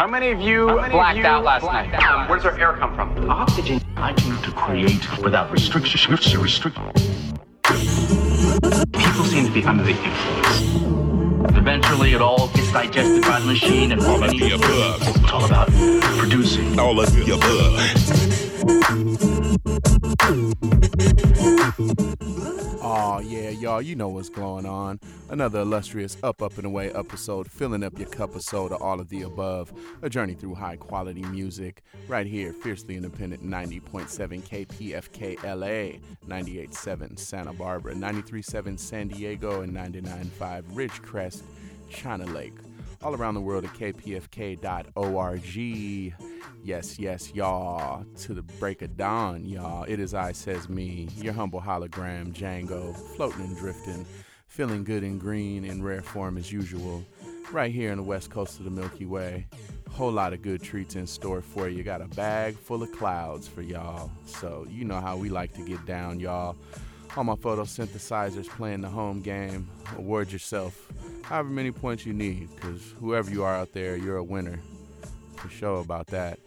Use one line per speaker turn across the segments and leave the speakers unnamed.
How many of you many blacked of you out last night? Out? Where does our air come from?
Oxygen. I came to create without restriction. Restrict.
People seem to be under the influence. Eventually, it all gets digested by the machine, and
all of the above.
It's all about producing.
All of the
above. Oh yeah, y'all, you know what's going on. Another illustrious Up, Up, and Away episode, filling up your cup of soda, all of the above. A journey through high quality music, right here, fiercely independent 90.7 KPFK LA, 98.7 Santa Barbara, 93.7 San Diego, and 99.5 Ridgecrest, China Lake. All around the world at kpfk.org. Yes, yes, y'all. To the break of dawn, y'all. It is I, says me, your humble hologram, Django, floating and drifting, feeling good and green in rare form as usual, right here on the west coast of the Milky Way. Whole lot of good treats in store for you. Got a bag full of clouds for y'all. So, you know how we like to get down, y'all. All my photosynthesizers playing the home game. Award yourself however many points you need, because whoever you are out there, you're a winner. For sure about that.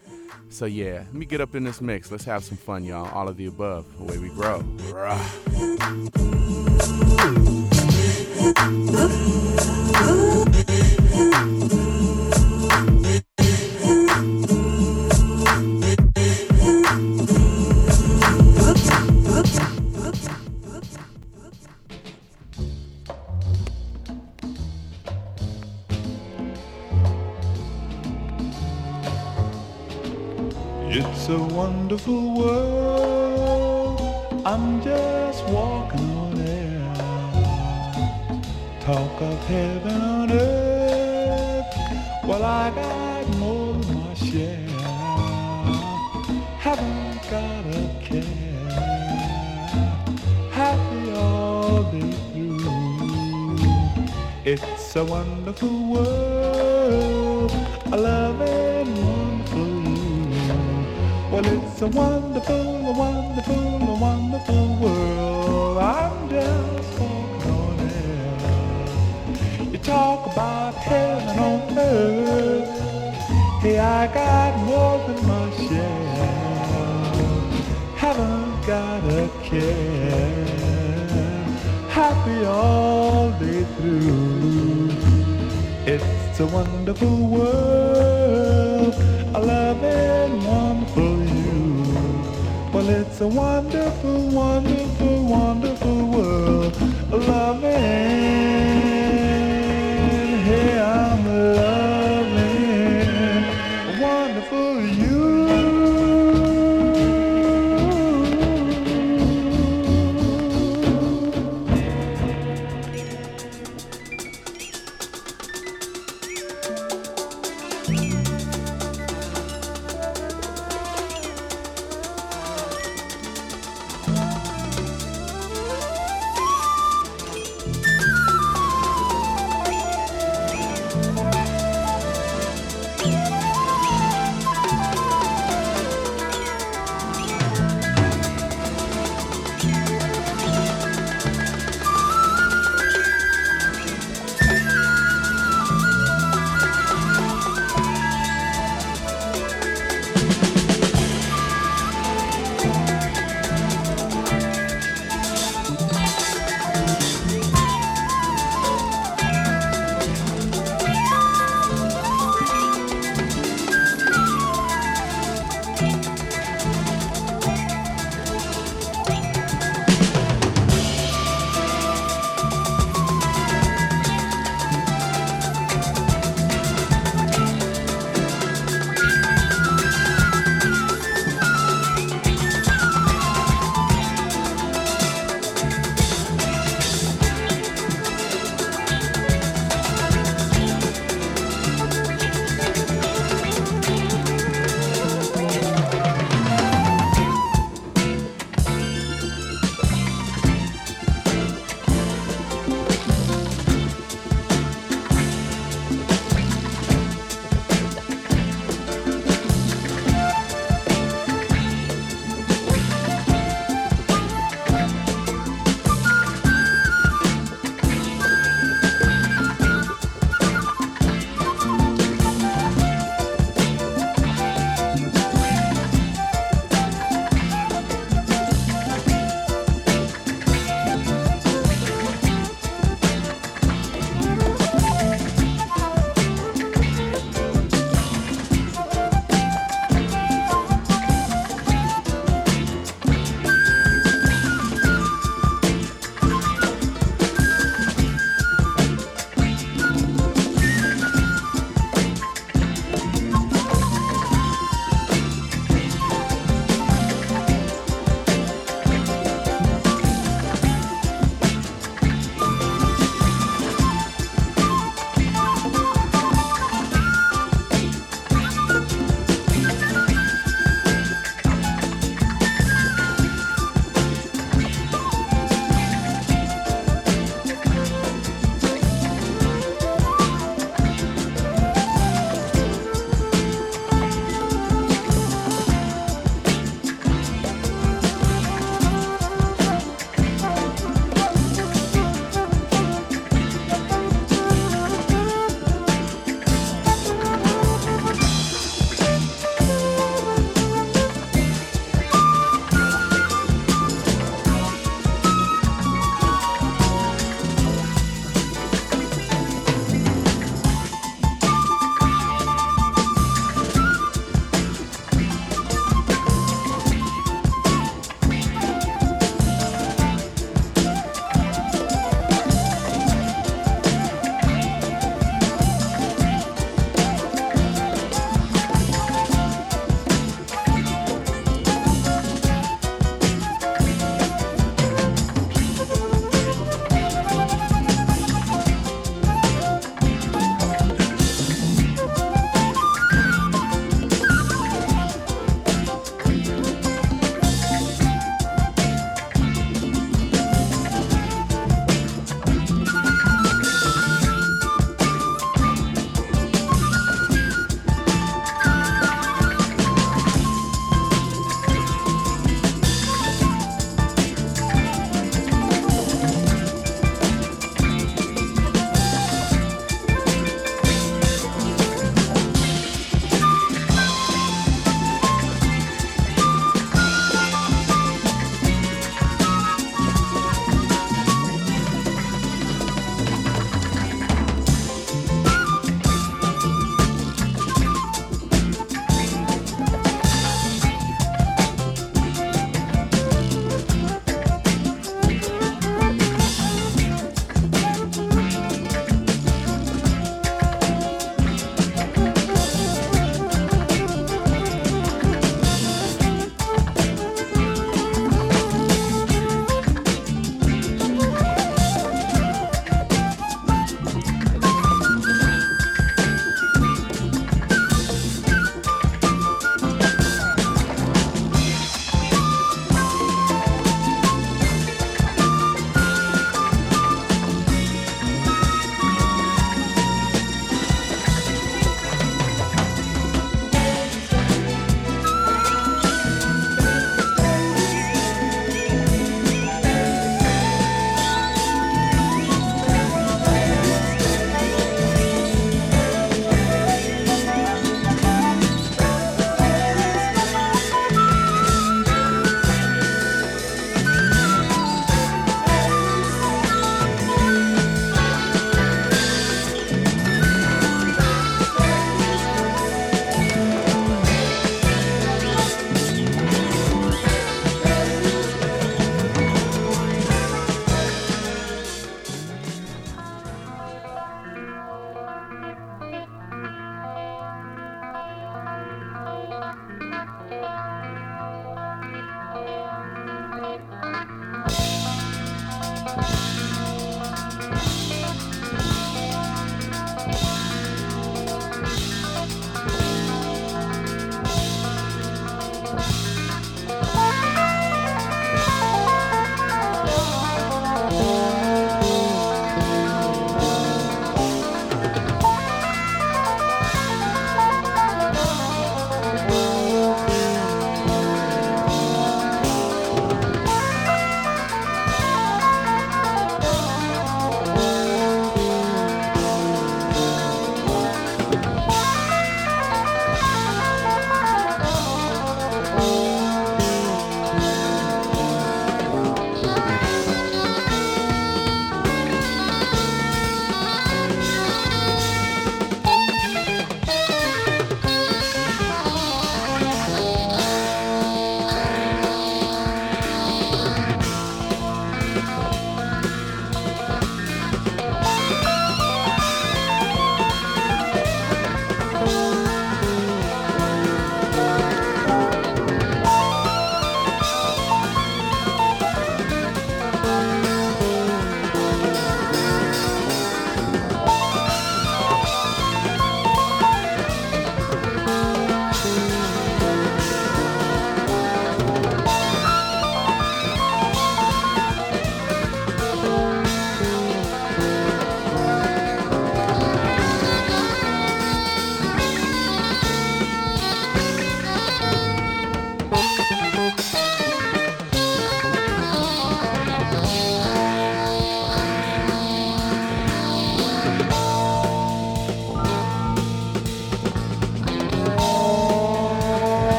So yeah, let me get up in this mix. Let's have some fun, y'all. All of the above, the way we grow. Rah.
It's a wonderful world. I'm just walking on air. Talk of heaven on earth. Well, I got more than my share. Haven't got a care. Happy all day through. It's a wonderful world. I love it. Well, it's a wonderful, a wonderful, a wonderful world. I'm just walking on air. You talk about heaven on earth. Hey, I got more than my share. Haven't got a care. Happy all day through. It's a wonderful world a loving one for you. Well, it's a wonderful, wonderful, wonderful world. A loving,
hey, I'm loving, wonderful you.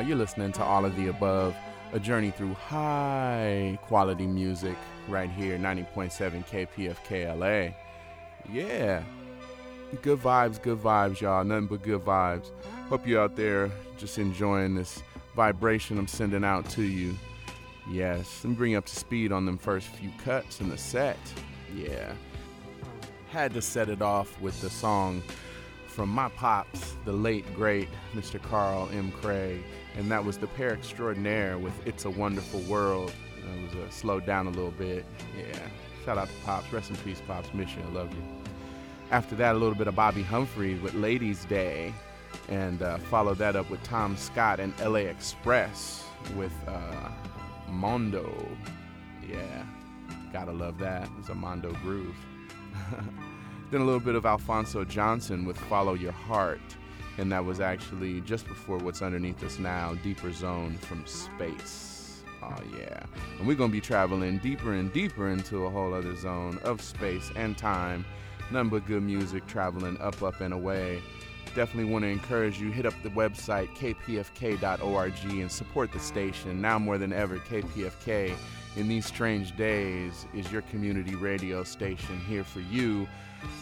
You're listening to all of the above, a journey through high quality music right here, 90.7 KPFK LA. Yeah. Good vibes, good vibes, y'all. Nothing but good vibes. Hope you're out there just enjoying this vibration I'm sending out to you. Yes, let me bring you up to speed on them first few cuts in the set. Yeah. Had to set it off with the song from my pops, the late, great Mr. Carl M. Craig, and that was the pair extraordinaire with It's a Wonderful World. It was uh, slowed down a little bit. Yeah. Shout out to Pops. Rest in peace, Pops. Miss you. I love you. After that, a little bit of Bobbi Humphrey with Ladies' Day, and uh, followed that up with Tom Scott and LA Express with uh, Mondo. Yeah. Gotta love that. It's a Mondo groove. Then a little bit of Alphonso Johnson with Follow Your Heart. And that was actually just before what's underneath us now, Deeper Zone from Space. Oh, yeah. And we're going to be traveling deeper and deeper into a whole other zone of space and time. None but good music traveling up, up, and away. Definitely want to encourage you hit up the website kpfk.org and support the station. Now more than ever, KPFK in these strange days is your community radio station here for you,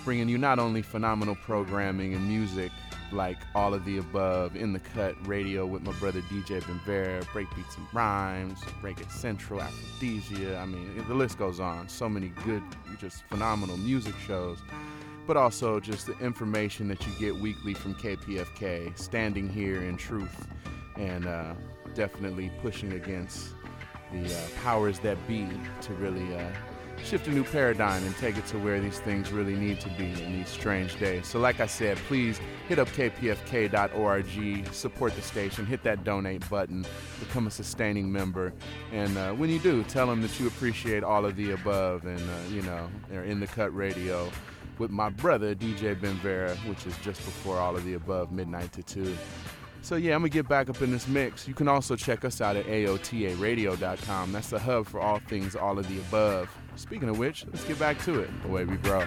bringing you not only phenomenal programming and music like all of the above in the cut radio with my brother DJ Benvera, Breakbeats and Rhymes, Reggae Central, Aphrodisia. I mean, the list goes on. So many good, just phenomenal music shows, but also just the information that you get weekly from KPFK, standing here in truth and uh, definitely pushing against the uh, powers that be to really uh, shift a new paradigm and take it to where these things really need to be in these strange days. So, like I said, please hit up kpfk.org, support the station, hit that donate button, become a sustaining member, and uh, when you do, tell them that you appreciate all of the above, and uh, you know, they're in the cut radio with my brother DJ Benvera, which is just before all of the above, midnight to two. So yeah, I'm gonna get back up in this mix. You can also check us out at aotaradio.com. That's the hub for all things all of the above. Speaking of which, let's get back to it. The way we grow.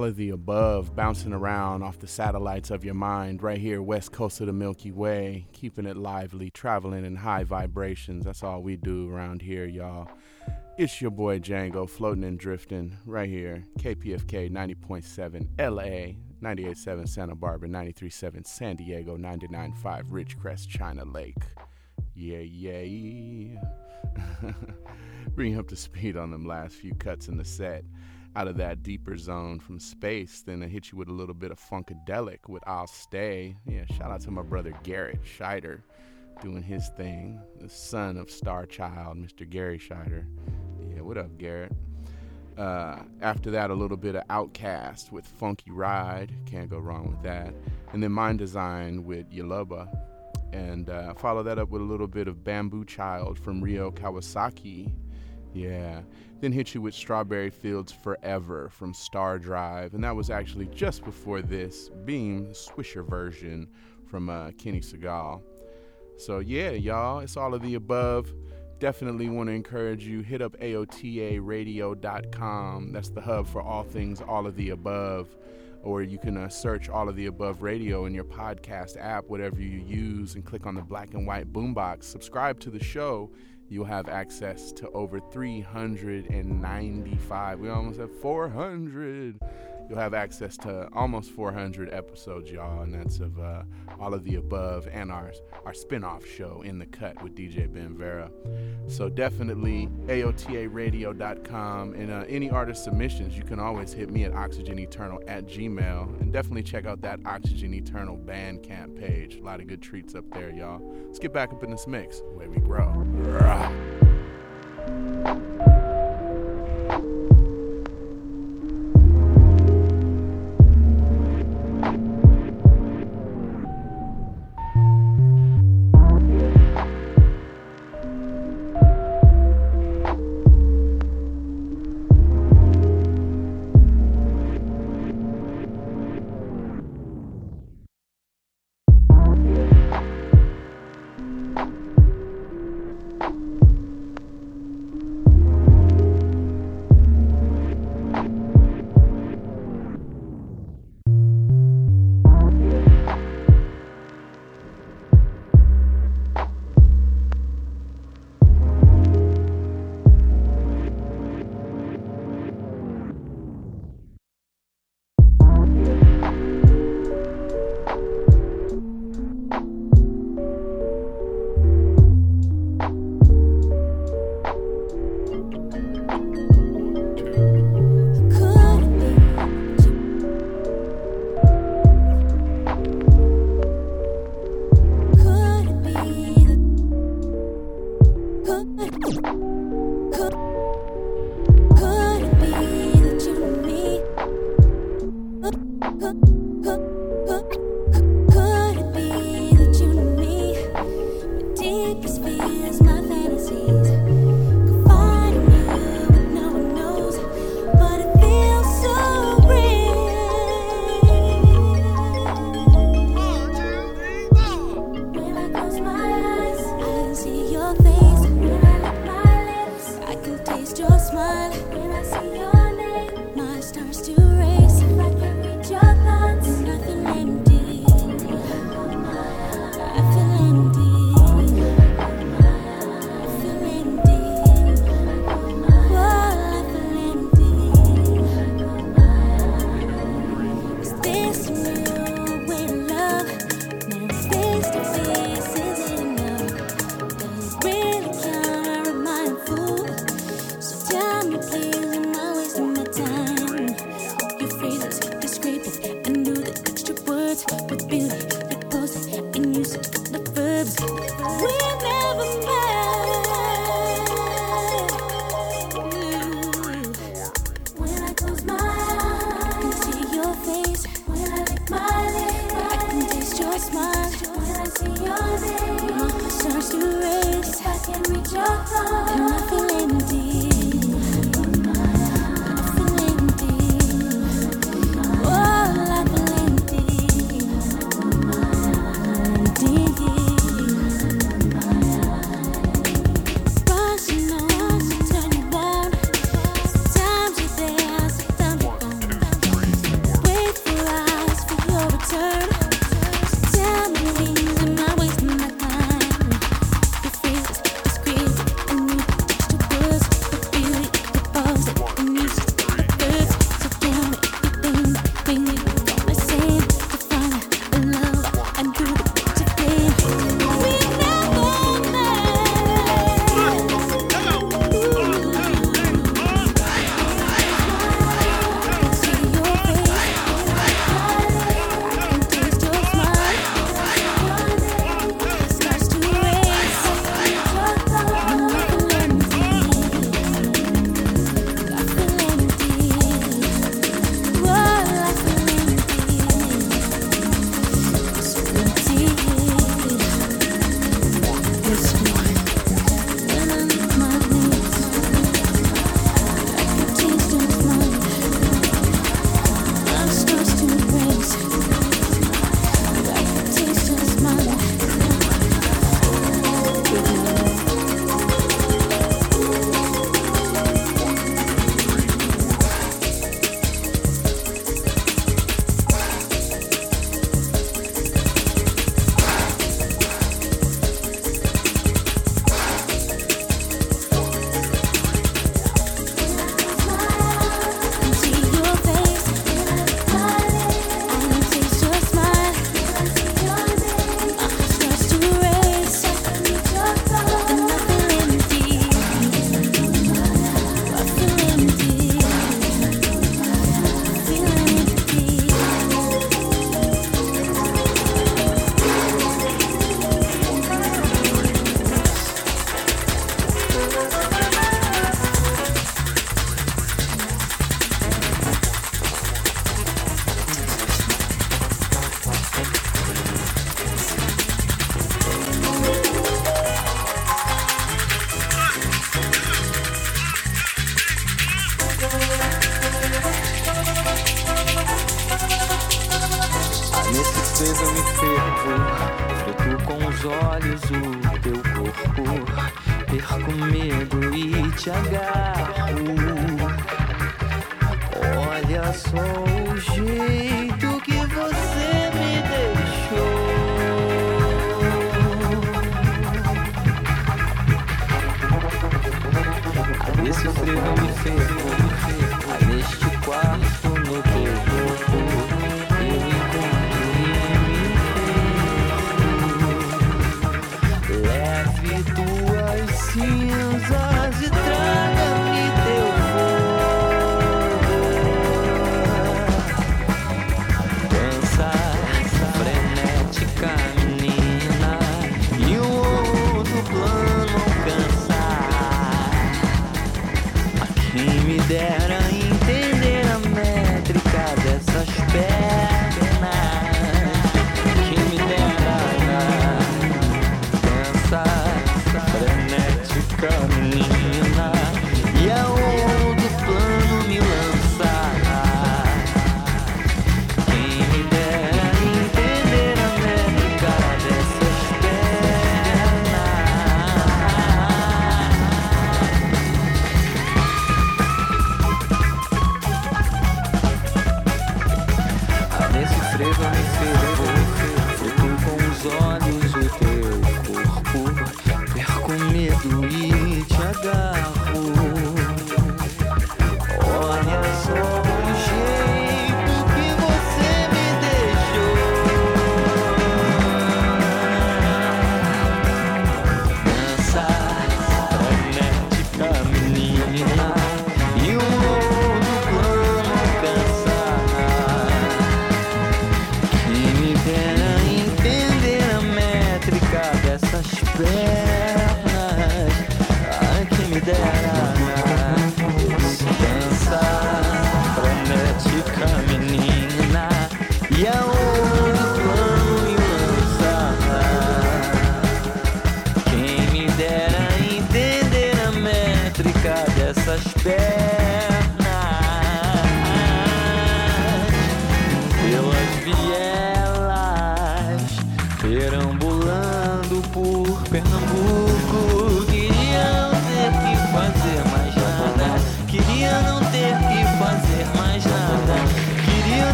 All of the above bouncing around off the satellites of your mind right here west coast of the milky way keeping it lively traveling in high vibrations. That's all we do around here y'all. It's your boy django floating and drifting right here kpfk 90.7 la 98.7 santa barbara 93.7 san diego 99.5 ridgecrest china lake. Yeah yeah. Bring you up to speed on them last few cuts in the set out of that deeper zone from space. Then I hit you with a little bit of funkadelic with I'll Stay. Yeah, shout out to my brother Garrett Shider doing his thing, the son of Star Child, Mr. Garry Shider. Yeah, what up, Garrett? Uh, after that, a little bit of OutKast with Funky Ride. Can't go wrong with that. And then Mind Design with Yaloba. And uh, follow that up with a little bit of Bamboo Child from Ryo Kawasaki. Yeah. Then hit you with Strawberry Fields Forever from Stardrive. And that was actually just before this Beam Swisher version from uh, Kenny Segal. So, yeah, y'all, it's all of the above. Definitely want to encourage you hit up AOTARadio.com. That's the hub for all things all of the above. Or you can uh, search all of the above radio in your podcast app, whatever you use, and click on the black and white boombox. Subscribe to the show you'll have access to over 395. We almost have 400. You'll have access to almost 400 episodes, y'all, and that's of uh, all of the above and our our spin-off show in the cut with DJ Ben Vera. So definitely AOTARadio.com and uh, any artist submissions, you can always hit me at Oxygen Eternal at Gmail, and definitely check out that Oxygen Eternal Bandcamp page. A lot of good treats up there, y'all. Let's get back up in this mix, way we grow.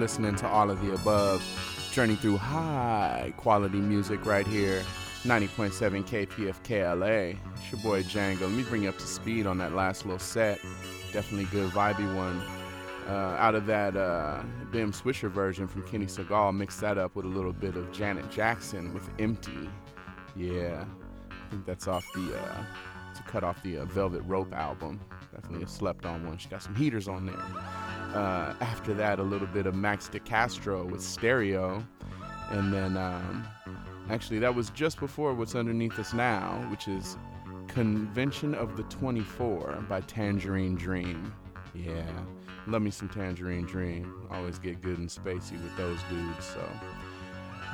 Listening to all of the above. Journey through high quality music right here. 90.7 KPFK LA. It's your boy Django. Let me bring you up to speed on that last little set. Definitely good, vibey one. Uh, out of that uh, Bim Swisher version from Kenny Segal, mixed that up with a little bit of Janet Jackson with Empty. Yeah, I think that's off the, uh, to cut off the uh, Velvet Rope album. Definitely a slept on one. She got some heaters on there. Uh, after that, a little bit of Max DeCastro with Stereo. And then, um, actually, that was just before What's Underneath Us Now, which is Convention of the 24 by Tangerine Dream. Yeah, love me some Tangerine Dream. Always get good and spacey with those dudes, so.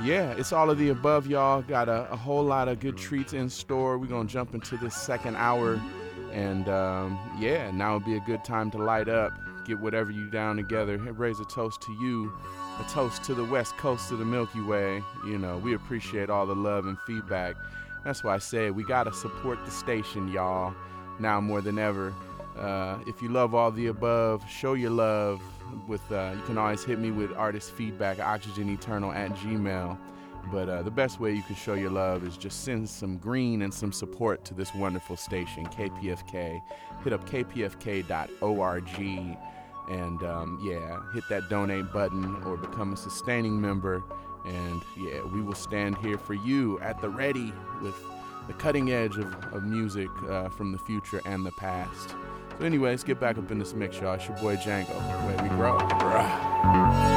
Yeah, it's all of the above, y'all. Got a, a whole lot of good treats in store. We're going to jump into this second hour. And um, yeah, now would be a good time to light up, get whatever you down together, raise a toast to you, a toast to the west coast of the Milky Way. You know, we appreciate all the love and feedback. That's why I say we got to support the station, y'all, now more than ever. Uh, if you love all the above, show your love with, uh, you can always hit me with artist feedback, oxygeneternal at gmail. But uh, the best way you can show your love is just send some green and some support to this wonderful station, KPFK. Hit up kpfk.org and um, yeah, hit that donate button or become a sustaining member. And yeah, we will stand here for you at the ready with the cutting edge of, of music uh, from the future and the past. So, anyways, get back up in this mix, y'all. It's your boy Django, where we grow. Bruh.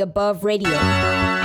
Above radio.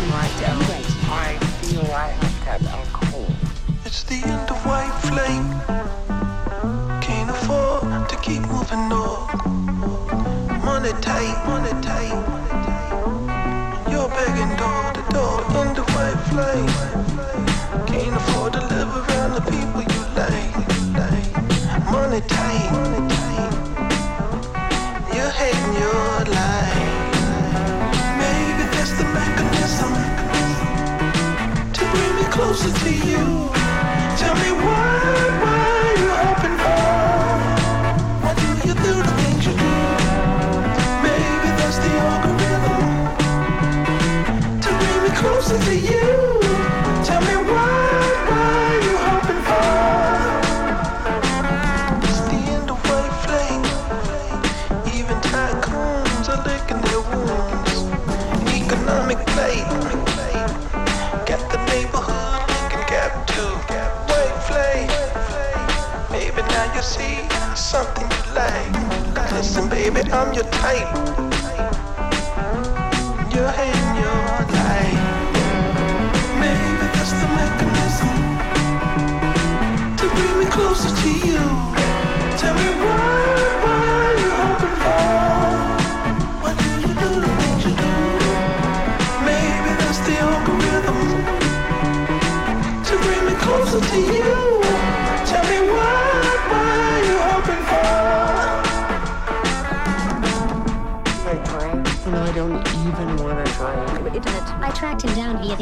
I feel I have. It's the end of white flame. Can't afford to keep moving. Money tight. You're begging door to door, end of white. Can't afford to live around the people you like. Money tight. closer to you. Tell me why.
Listen,
baby,
I'm your type.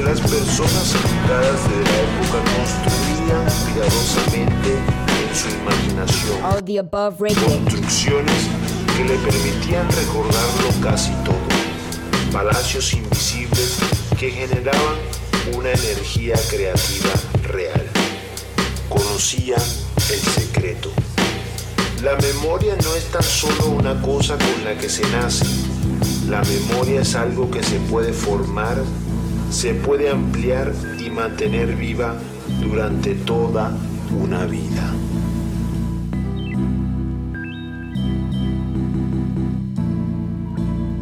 que las personas educadas de la época construían cuidadosamente en su imaginación. Construcciones que le permitían recordarlo casi todo. Palacios invisibles que generaban una energía creativa real. Conocían el secreto. La memoria no es tan solo una cosa con la que se nace. La memoria es algo que se puede formar se puede ampliar y mantener viva durante toda una vida.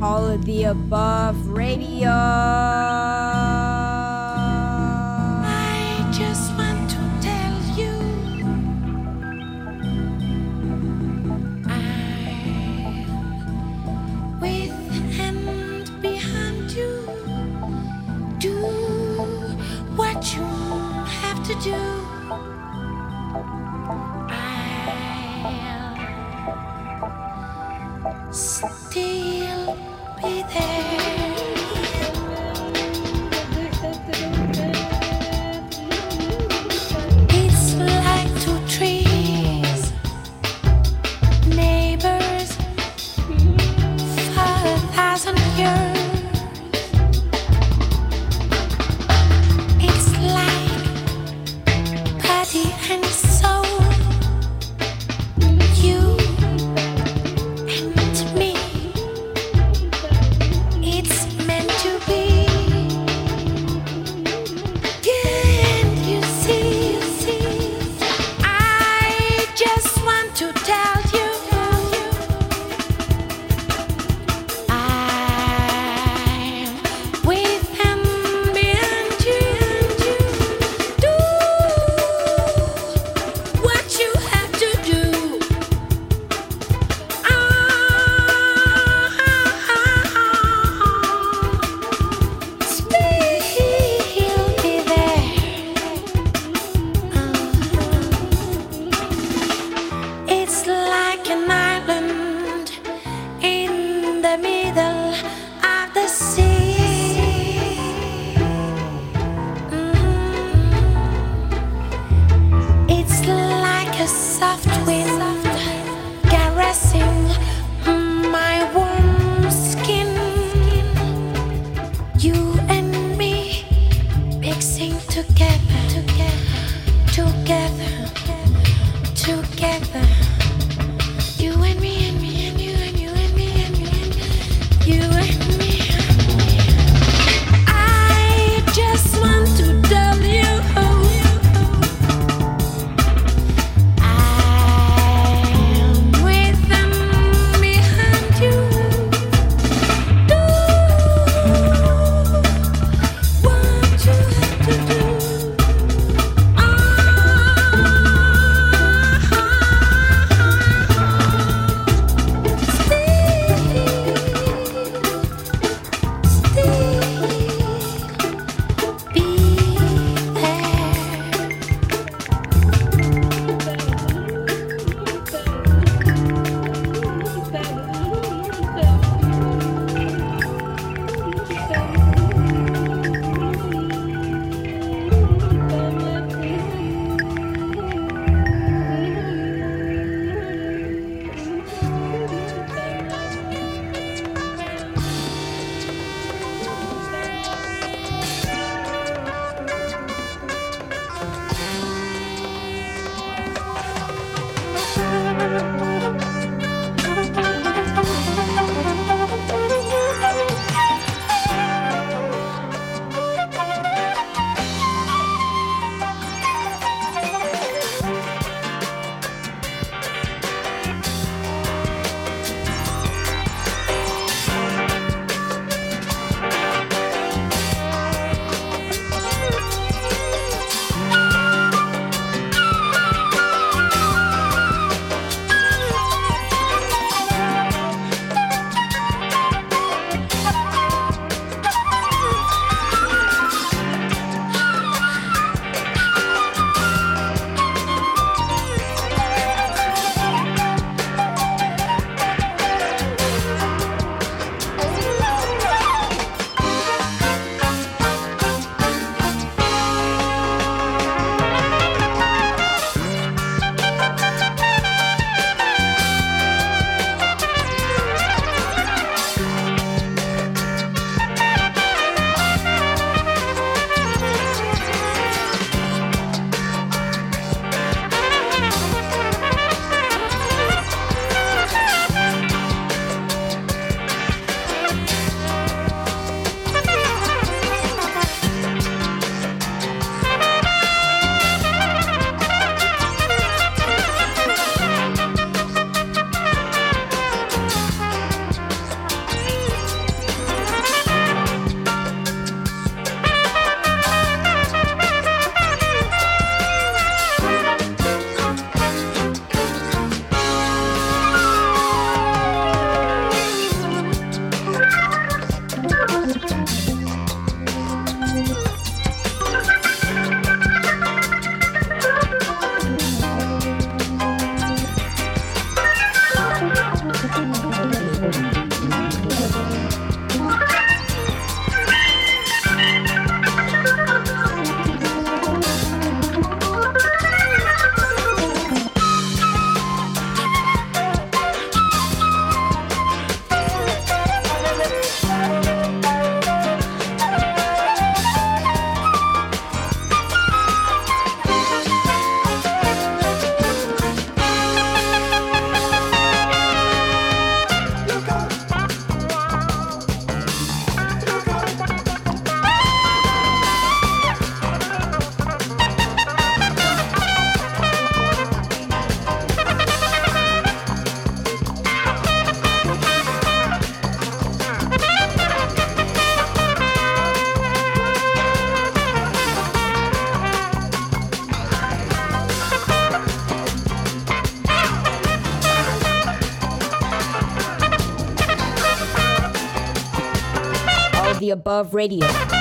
All of the above radio.
You.
Above Radio.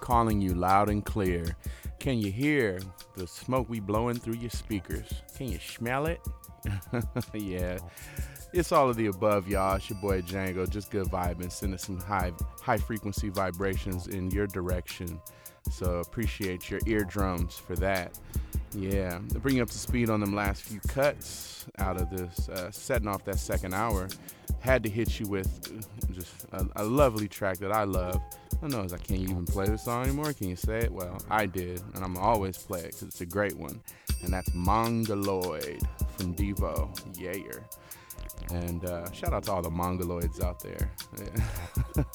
Calling you loud and clear. Can you hear the smoke we blowing through your speakers? Can you smell it? yeah. It's all of the above, y'all. It's your boy Django. Just good vibing, sending some high high frequency vibrations in your direction. So appreciate your eardrums for that. Yeah, to bring up to speed on them last few cuts out of this, uh, setting off that second hour. Had to hit you with just a, a lovely track that I love I know knows? I can't even play the song anymore. Can you say it? Well, I did, and I'm always play it because it's a great one. And that's Mongoloid from Devo Yayer. And uh, shout out to all the Mongoloids out there.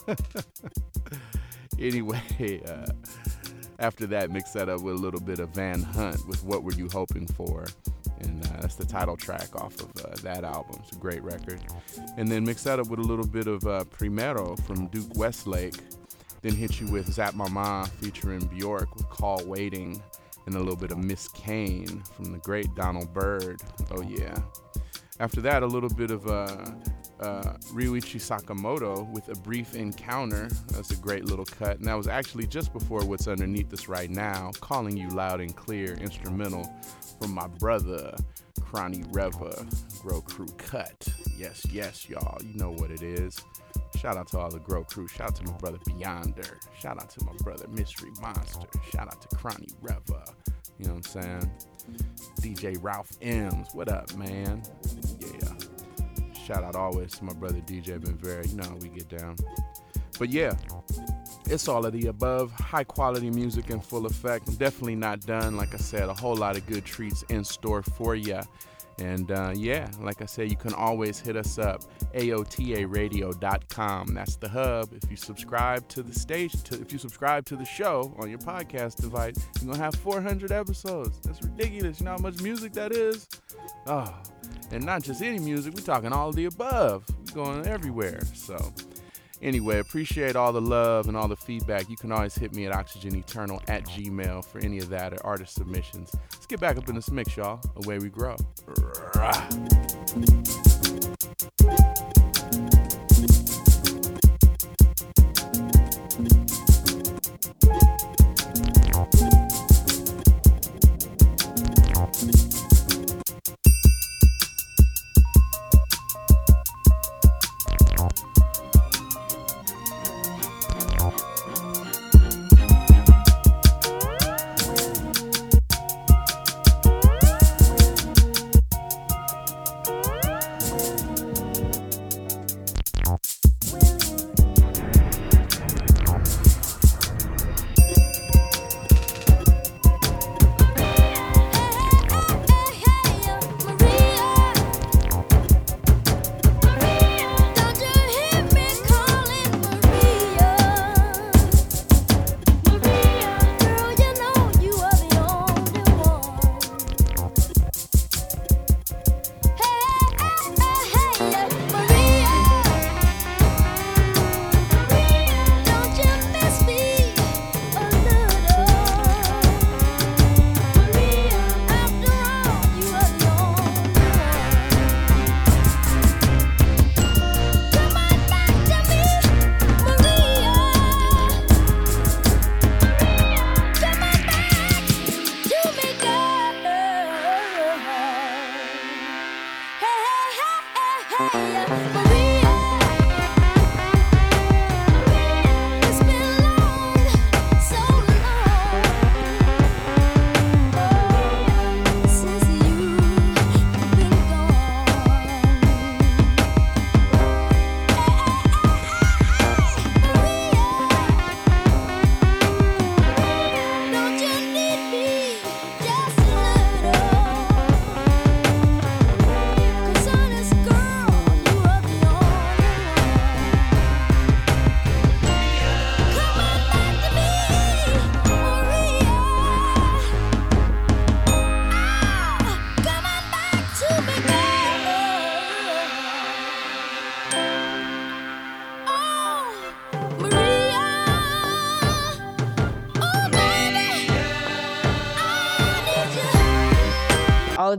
anyway, uh, after that, mix that up with a little bit of Van Hunt with What Were You Hoping For? and uh, that's the title track off of uh, that album. It's a great record. And then mix that up with a little bit of uh, Primero from Duke Westlake then hit you with Zap Mama featuring Bjork with Call Waiting and a little bit of Miss Kane from the great Donald Byrd. Oh, yeah. After that, a little bit of uh, uh, Ryuichi Sakamoto with A Brief Encounter. That's a great little cut. And that was actually just before what's underneath us right now, Calling You Loud and Clear, instrumental from my brother, Cronny Reva, Grow Crew Cut. Yes, yes, y'all. You know what it is. Shout out to all the Grow crew. Shout out to my brother Beyonder. Shout out to my brother Mystery Monster. Shout out to Cronny Reva. You know what I'm saying? DJ Ralph M's. What up, man? Yeah. Shout out always to my brother DJ Benvera. You know how we get down. But yeah, it's all of the above. High quality music in full effect. Definitely not done. Like I said, a whole lot of good treats in store for you. And uh, yeah, like I said, you can always hit us up, aotaradio.com. That's the hub. If you subscribe to the stage, to, if you subscribe to the show on your podcast device, you're going to have 400 episodes. That's ridiculous. You know how much music that is? Oh, and not just any music, we're talking all the above. We're going everywhere. So, Anyway, appreciate all the love and all the feedback. You can always hit me at oxygeneternal at gmail for any of that or artist submissions. Let's get back up in this mix, y'all. Away we grow. Rah.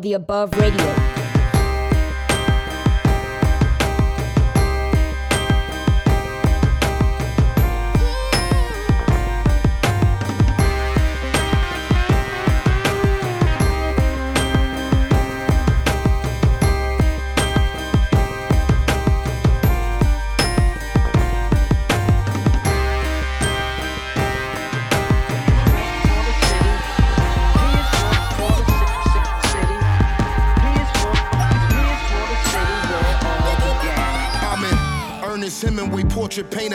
The above radio.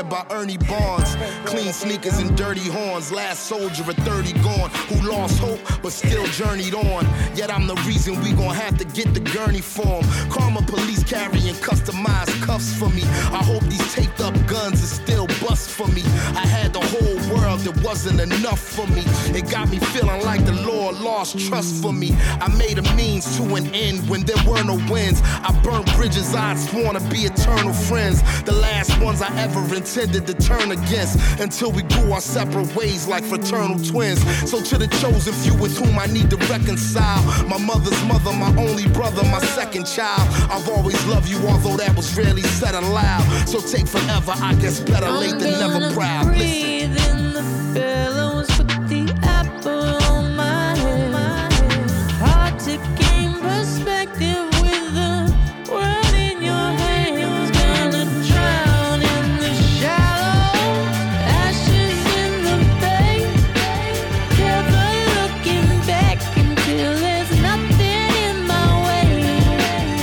By Ernie Barnes. Clean sneakers and dirty horns. Last soldier at 30 gone. Who lost hope but still journeyed on. Yet I'm the reason we gon' have to get the gurney form. Karma police carrying customized cuffs for me. I hope these taped up guns are still bust for me. I had the whole world, it wasn't enough for me. It got me feeling like the Lord lost trust for me. I made a means to an end when there were no wins. I burnt bridges I'd sworn to be eternal friends. The last ones I ever intended to turn against until we grew our separate ways like fraternal twins. So to the chosen few with whom I need to reconcile, my mother's mother, my only brother, my second child. I've always loved you, although that was rarely said aloud. So take forever, I guess better late than never proud. Listen.
breathe in the billows, put the apple on my head. Hard to gain perspective with the world in your hands. Gonna drown in the shallow, ashes in the bay. Never looking back until there's nothing in my way.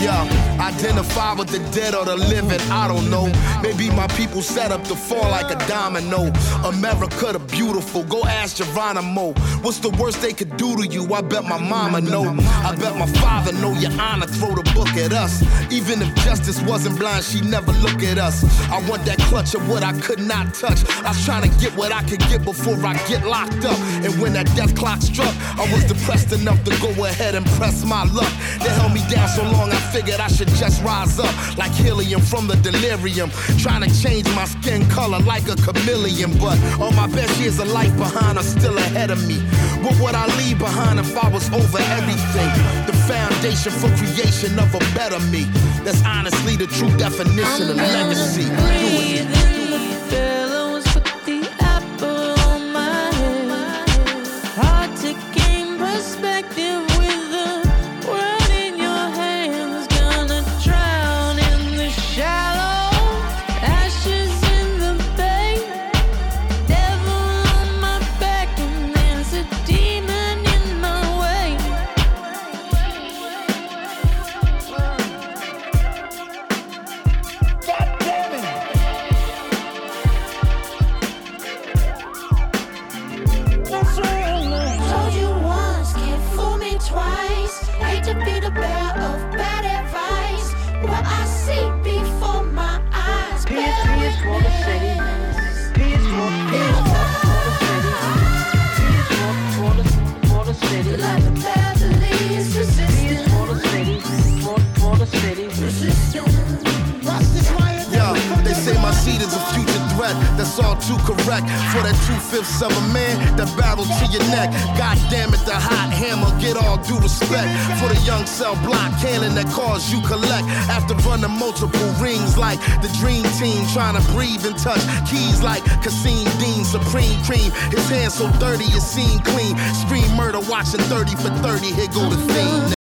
Yeah, identify with the dead or the living, I don't know. Maybe my people set up to fall like a domino. America the beautiful, go ask Geronimo. What's the worst they could do to you? I bet my mama know. I bet my father know your honor, throw the book at us. Even if justice wasn't blind, she never look at us. I want that clutch of what I could not touch. I was trying to get what I could get before I get locked up. And when that death clock struck, I was depressed enough to go ahead and press my luck. They held me down so long, I figured I should just rise up like helium from the delirium. Trying to change my skin color like a chameleon. But all my best years of life behind are still ahead of me. What would I leave behind if I was over everything? The foundation for creation of a better me. That's honestly the true definition of legacy.
Breathe in
too correct. For that two fifths of a man that barrel to your neck. God damn it, the hot hammer, get all due respect. For the young cell block cannon that cause you collect. After running multiple rings like the dream team, trying to breathe and touch keys like Kasseem Dean, Supreme Cream. His hands so dirty, it seem clean. Scream murder, watching 30 for 30. Here go the theme.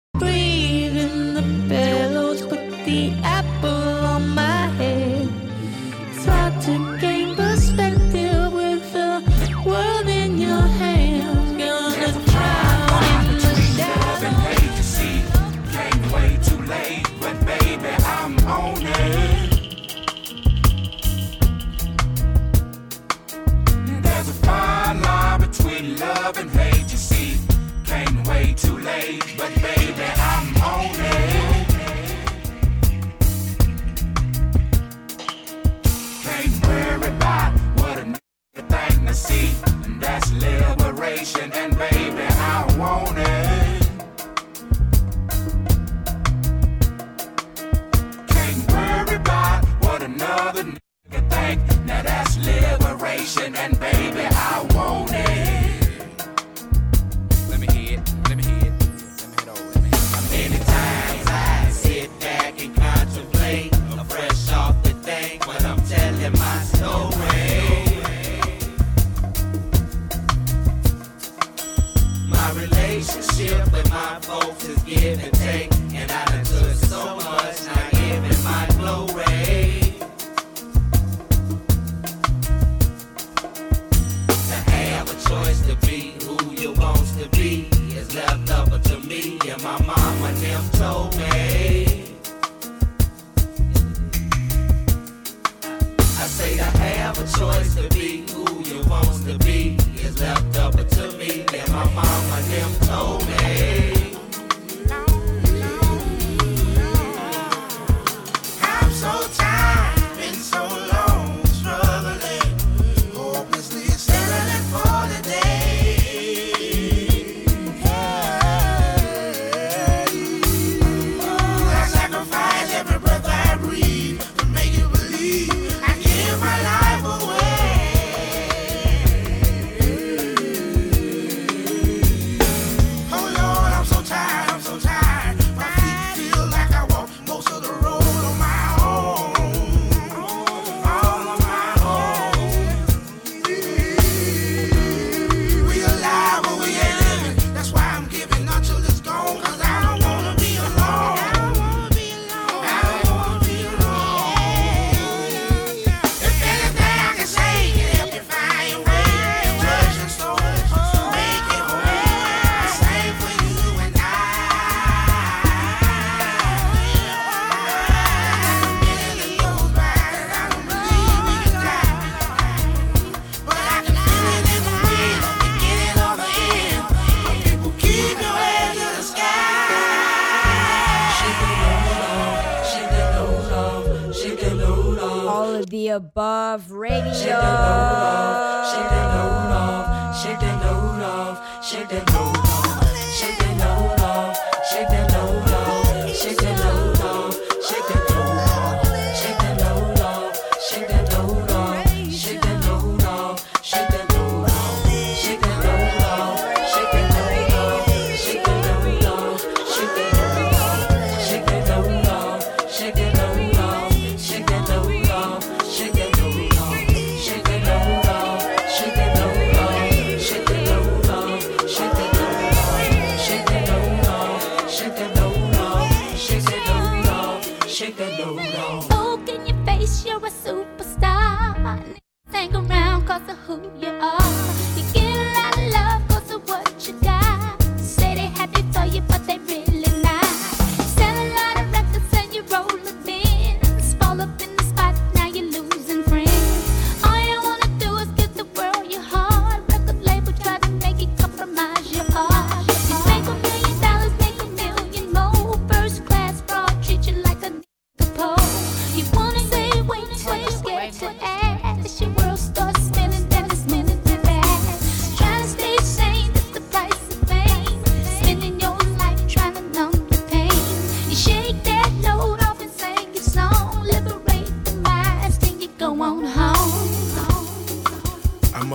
And baby,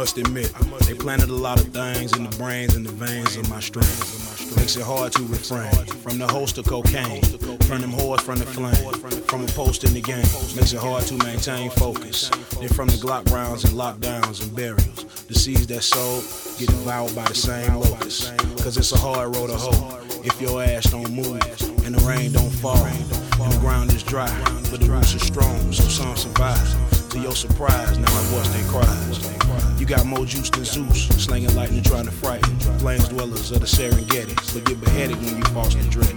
must admit, they planted a lot of things in the brains and the veins of my strings. Makes it hard to refrain from the host of cocaine, from them whores from the flame, from a post in the game. Makes it hard to maintain focus. Then from the Glock rounds and lockdowns and burials, the seeds that sowed get devoured by the same locusts. Cause it's a hard road to hoe if your ass don't move and the rain don't fall and the ground is dry, but the roots are strong, so some survive. To your surprise, now I watch they cries. You got more juice than Zeus, slinging lightning trying to frighten flames dwellers of the Serengeti. But get beheaded when you falsely dreaded.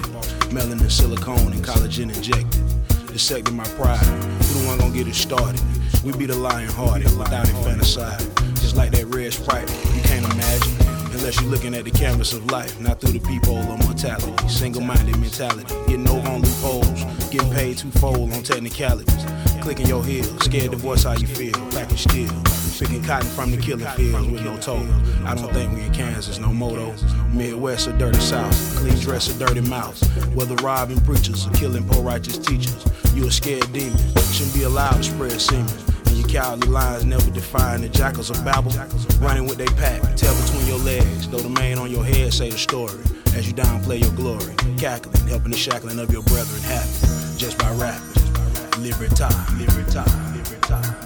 Melanin, silicone, and collagen injected. Dissecting my pride. Who the one gonna get it started? We be the lion hearted without infanticide. Just like that red sprite, you can't imagine. Unless you're looking at the canvas of life, not through the peephole of mortality. Single minded mentality, getting over on loopholes, getting paid twofold on technicalities. Clicking your heels, scared to voice how you feel, packing steel. Picking cotton from the killing fields with no toll. I don't think we in Kansas, no moto. Midwest or dirty South, clean dress or dirty mouth. Whether robbing preachers or killing poor righteous teachers, you a scared demon. Shouldn't be allowed to spread semen. And your cowardly lines never define the jackals of Babel. Running with they pack, tail between your legs. Though the mane on your head say the story. As you downplay your glory, cackling, helping the shackling of your brethren happen. Just by rapping. Libertad, libertad, libertad.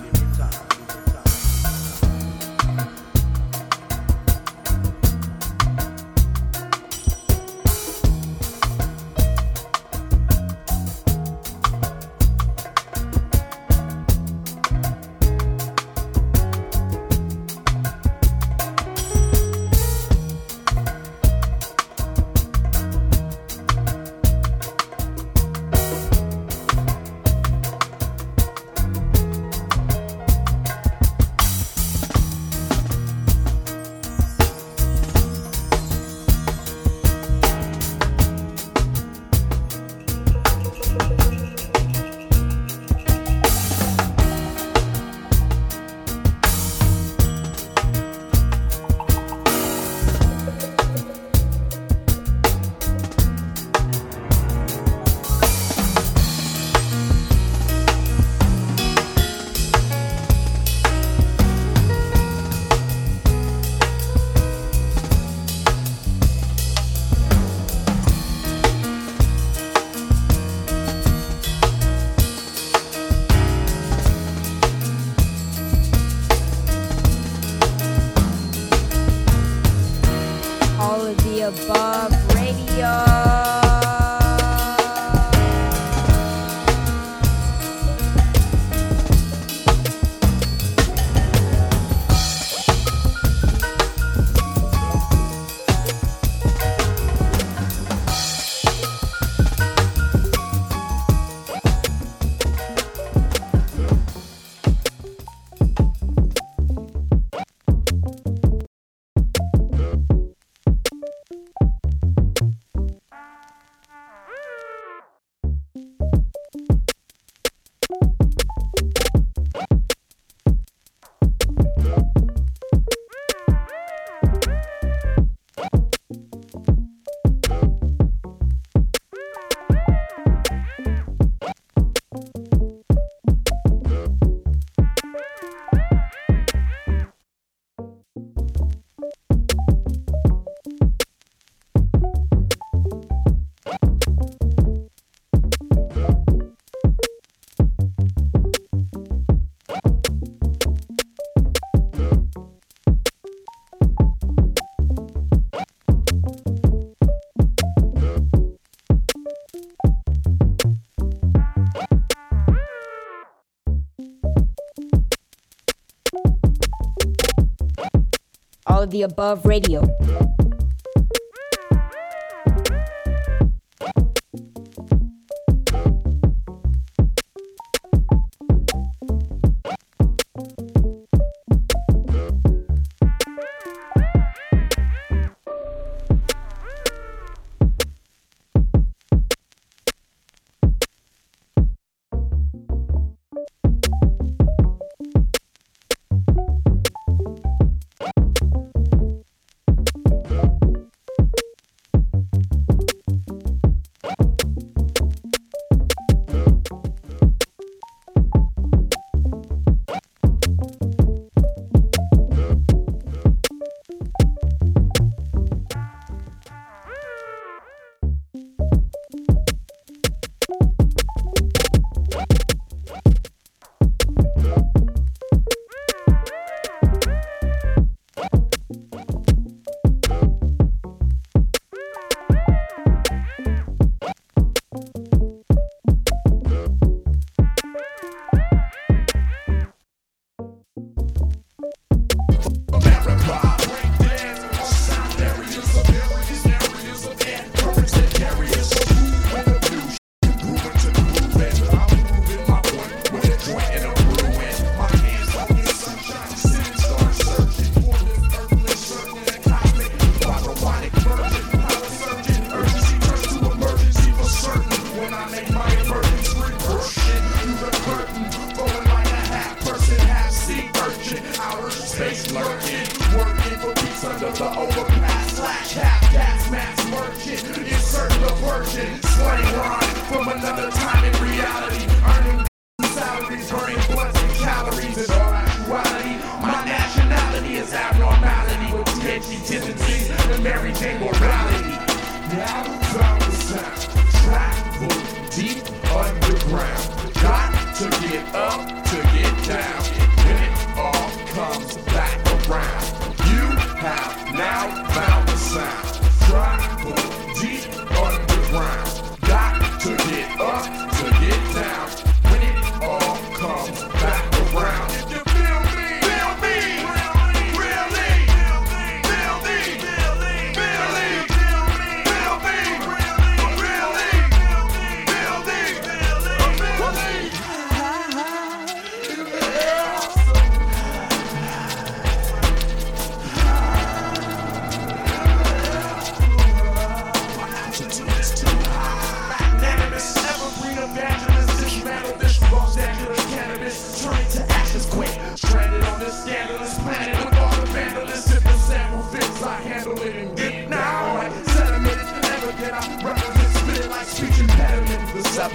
of the Above Radio.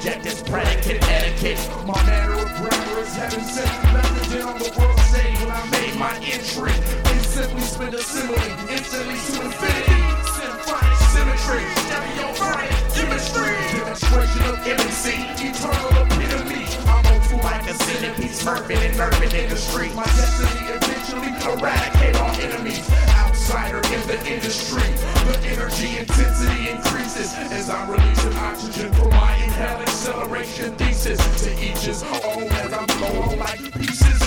subject is predicate etiquette. My manner of grammar is heaven sent. Messaging on the world stage when I made my entry. And simply spend a simile, instantly to infinity. Symphonic symmetry, stereophonic chemistry. Demonstration of MC, eternal epitome. I'm a fool like a centipede, smurfing and nerfing in the street. My destiny eventually eradicate all enemies. I in the industry. The
energy intensity increases as I'm releasing oxygen from my inhale. acceleration thesis. To each his own as I'm blowing like pieces.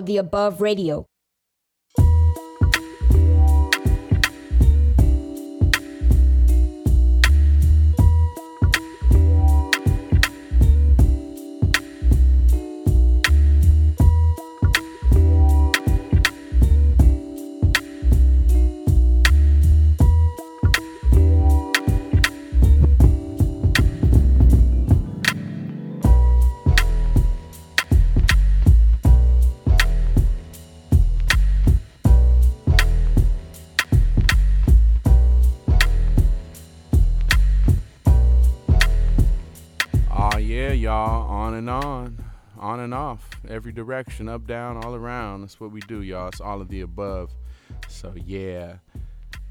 Of the above radio.
Yeah, y'all. On and on. On and off. Every direction, up, down, all around. That's what we do, y'all. It's all of the above. So yeah.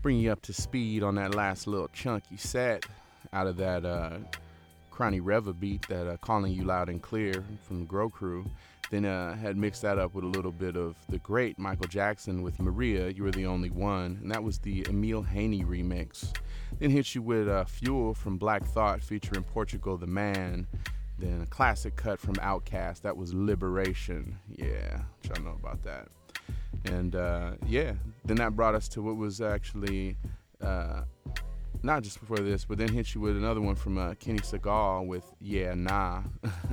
Bring you up to speed on that last little chunky set out of that uh Cronny Reva beat that uh, calling you loud and clear from Grow Crew. Then uh, had mixed that up with a little bit of the great Michael Jackson with Maria, You Were the Only One, and that was the Emil Haney remix. Then hit you with uh, Fuel from Black Thought featuring Portugal the Man. Then a classic cut from OutKast, that was Liberation. Yeah, y'all know about that. And uh, yeah, then that brought us to what was actually uh, not just before this, but then hit you with another one from uh, Kenny Segal with Yeah Nah.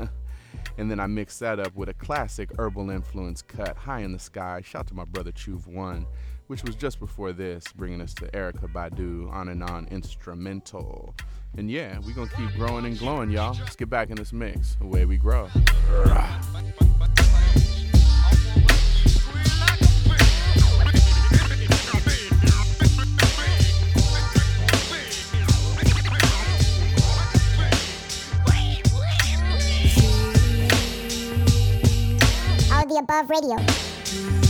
and then I mixed that up with a classic herbal influence cut, High in the Sky. Shout to my brother Chuve One, which was just before this, bringing us to Erykah Badu, on and on instrumental. And yeah, we're gonna keep growing and glowing, y'all. Let's get back in this mix, the way we grow.
Above radio.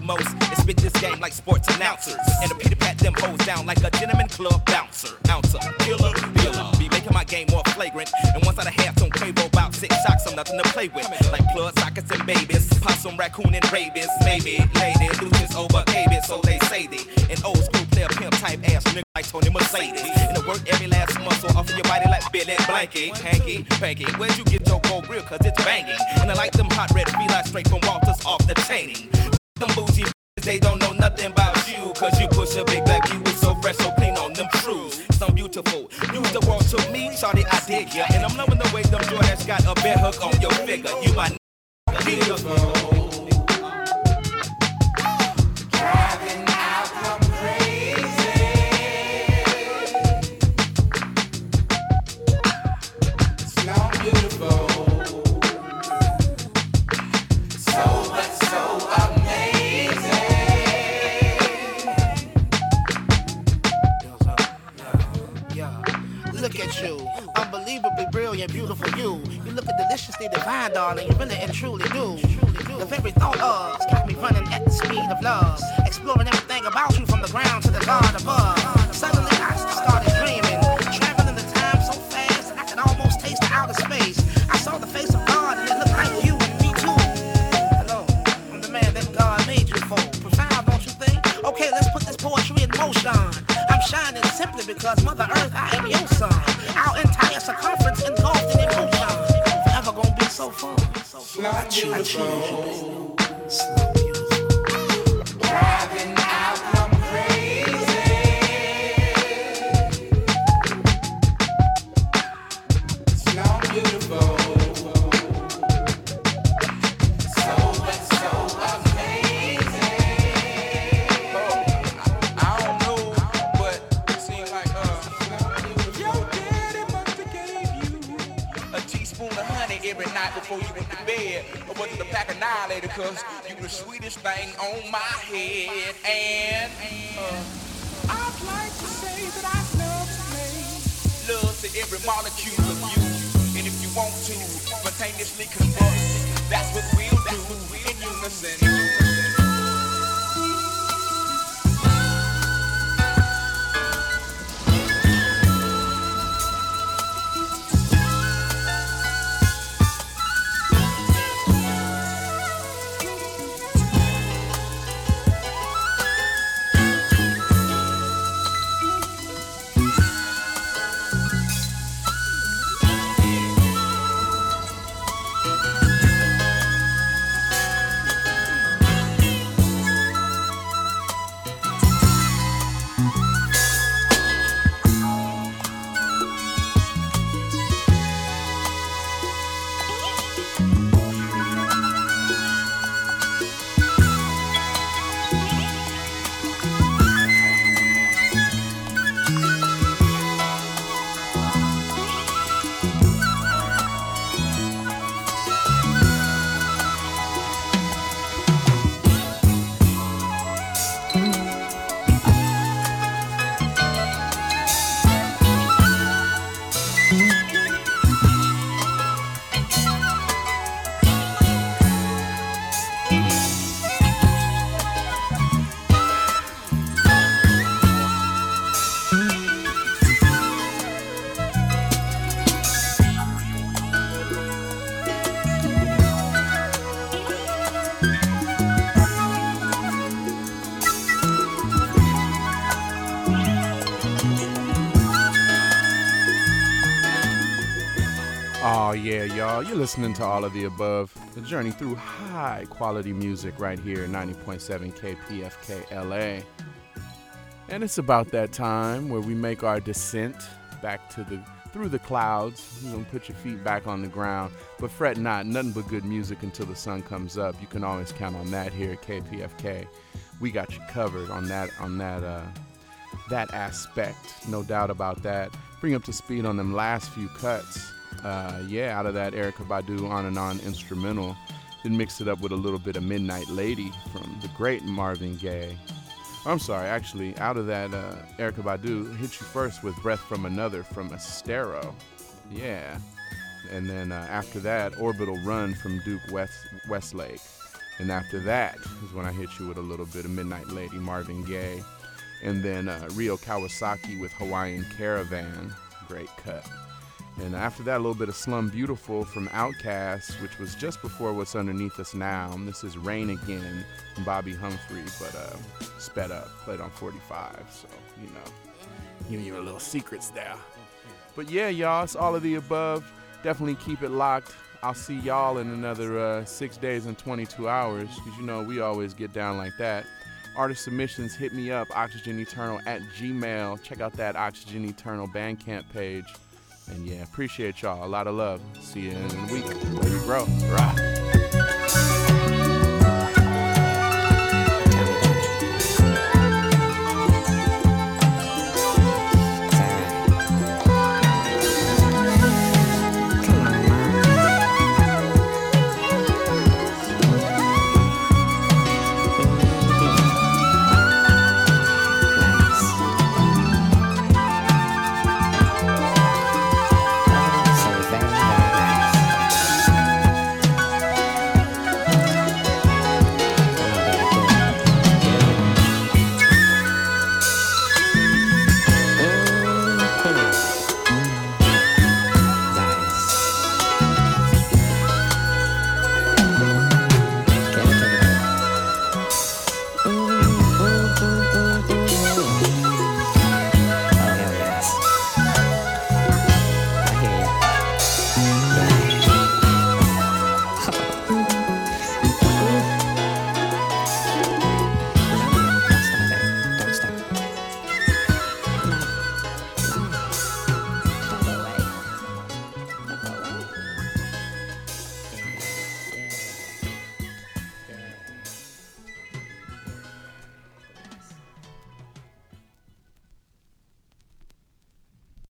Do most is spit this game like sports announcers. And a it, pat them hoes down like a gentleman club bouncer. Ouncer, killer, dealer. Be making my game more flagrant. And once out of half on Quavo about six shots, I'm nothing to play with. Like blood sockets and babies. Possum, raccoon, and rabies. Maybe, lady, Lucius over KB, so they say they. An old school player pimp type ass nigga like Tony Mercedes. And it work every last muscle off of your body like Billy Blanky. Hanky, panky. Where'd you get your gold grill? Cause it's banging. And I like them hot red feline straight from Walters off the chaining. Them bougie they don't know nothing about you. Cause you push a big black you was so fresh, so clean on them shoes. So beautiful. Use the world to me, shawty, I dig ya. And I'm loving the way them Jordans got a bear hook on your figure. You my n- beautiful
you. You look deliciously divine, darling. You really and truly do. The very thought of got me running at the speed of love, exploring everything about you from the ground to the God above. Suddenly I started dreaming, traveling the time so fast I could almost taste the outer space. I saw the face of God and it looked like you and me too. Hello, I'm the man that God made you for. Profound, don't you think? Okay, let's put this poetry in motion. I'm shining simply because Mother Earth, I am your son. Our entire circumference engulfed in emotion. Forever gonna be so fun. I choose, I choose you, baby.
Driving was a pack of? Cause you the sweetest thing on my head. And uh, I'd like to say that I love make love to every molecule of you. And if you want to spontaneously combust, that's what we'll do in unison.
You're listening to all of the above. The journey through high quality music right here, 90.7 KPFK LA. And it's about that time where we make our descent back to the through the clouds. You're gonna put your feet back on the ground. But fret not, nothing but good music until the sun comes up. You can always count on that here at KPFK. we got you covered on that on that uh, that aspect. No doubt about that. Bring up to speed on them last few cuts. Uh, yeah, out of that Erykah Badu on and on instrumental. Then mix it up with a little bit of Midnight Lady from the great Marvin Gaye. I'm sorry, actually, out of that uh, Erykah Badu, hit you first with Breath from Another from Estero. Yeah. And then uh, after that, Orbital Run from Duke West Westlake. And after that is when I hit you with a little bit of Midnight Lady, Marvin Gaye. And then uh, Ryo Kawasaki with Hawaiian Caravan. Great cut. And after that, a little bit of Slum Beautiful from OutKast, which was just before What's Underneath Us Now. And this is Rain Again from Bobbi Humphrey, but uh, sped up, played on 45. So, you know, you a little secrets there. But yeah, y'all, it's all of the above. Definitely keep it locked. I'll see y'all in another uh, six days and 22 hours, because you know we always get down like that. Artist submissions, hit me up, Oxygen Eternal at Gmail. Check out that Oxygen Eternal Bandcamp page. And yeah, appreciate y'all. A lot of love. See you in a week. Baby bro. Rah.